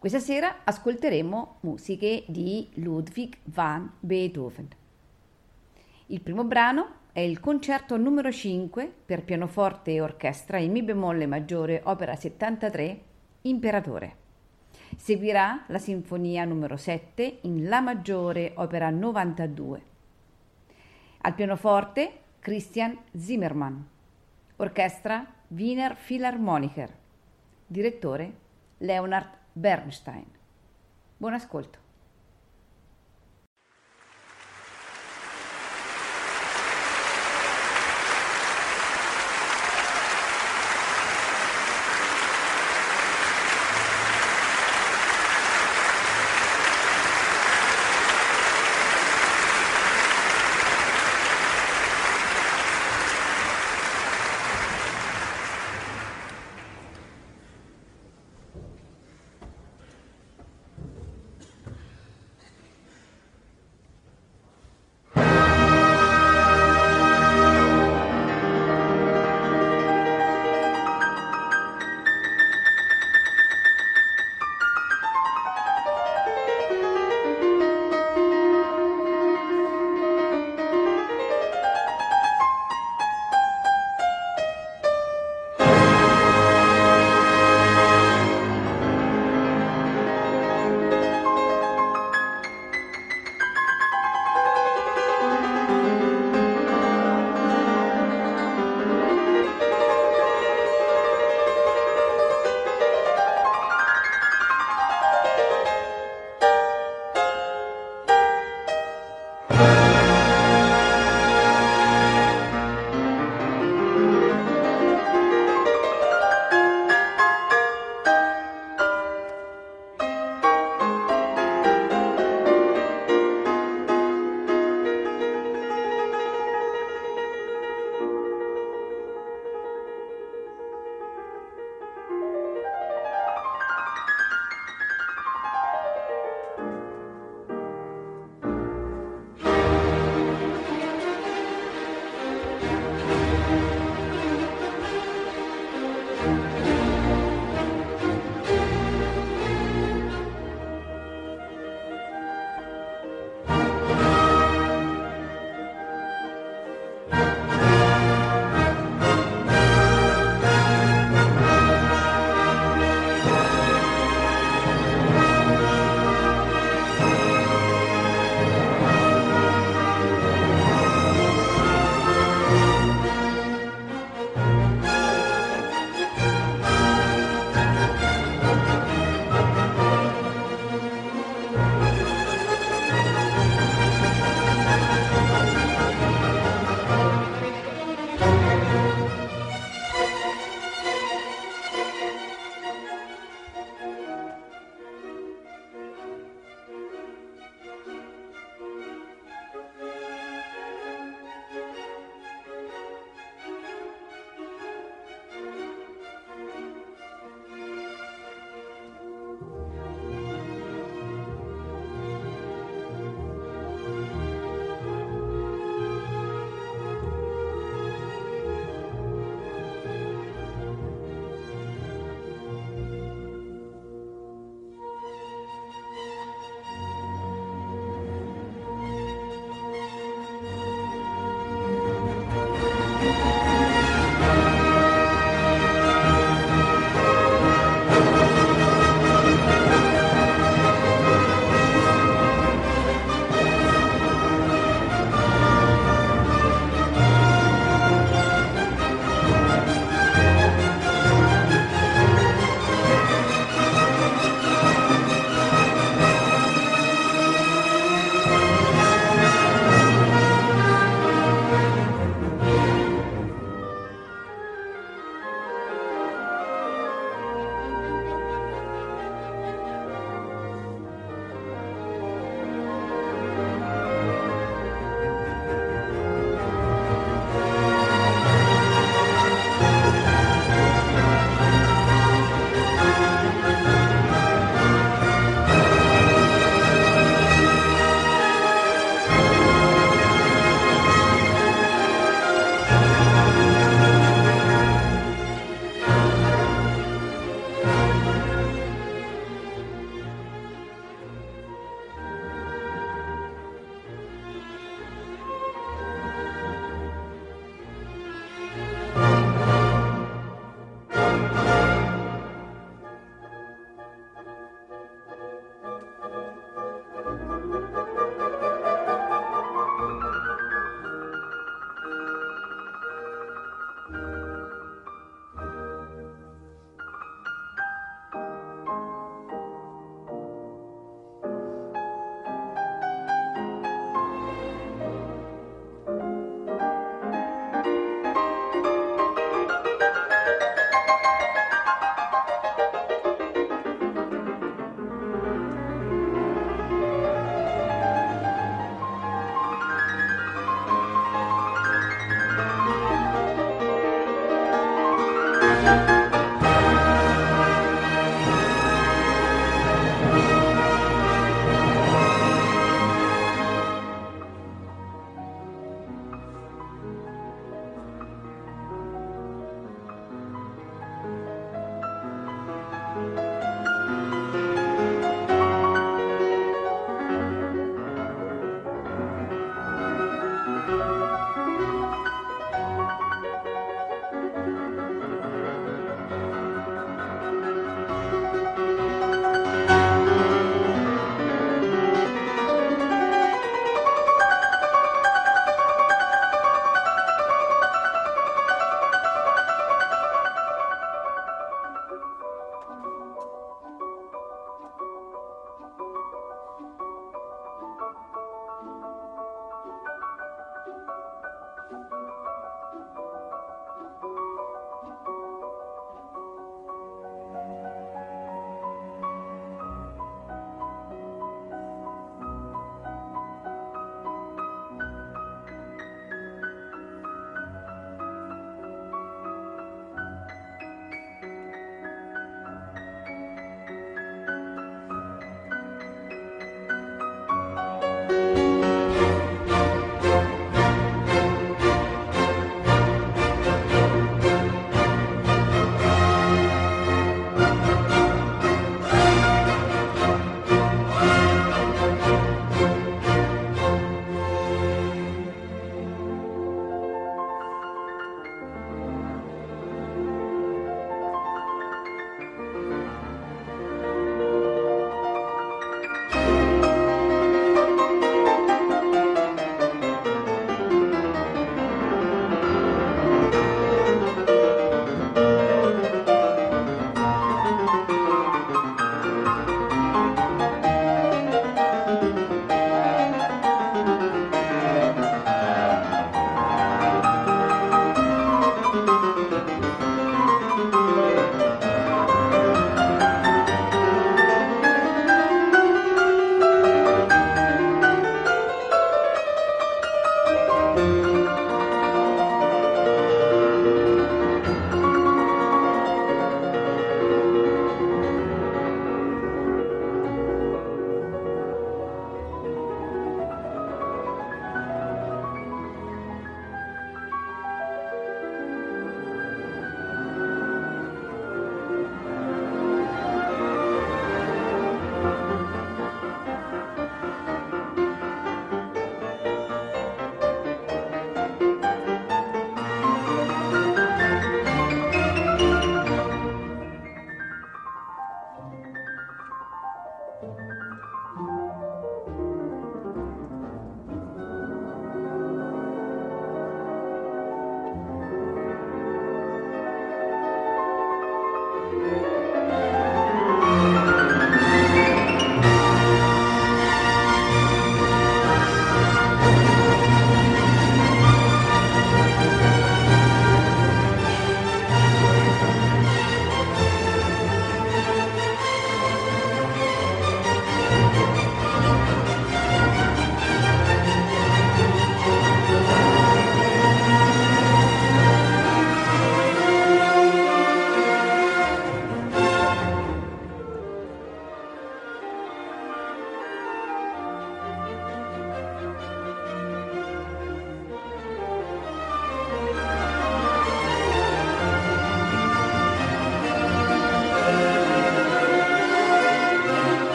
Questa sera ascolteremo musiche di Ludwig van Beethoven. Il primo brano è il concerto numero 5 per pianoforte e orchestra in Mi bemolle maggiore, opera 73, Imperatore. Seguirà la sinfonia numero 7 in La maggiore, opera 92. Al pianoforte Christian Zimmermann. Orchestra Wiener Philharmoniker. Direttore Leonard Bernstein. Buon ascolto.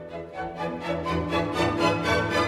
Thank you.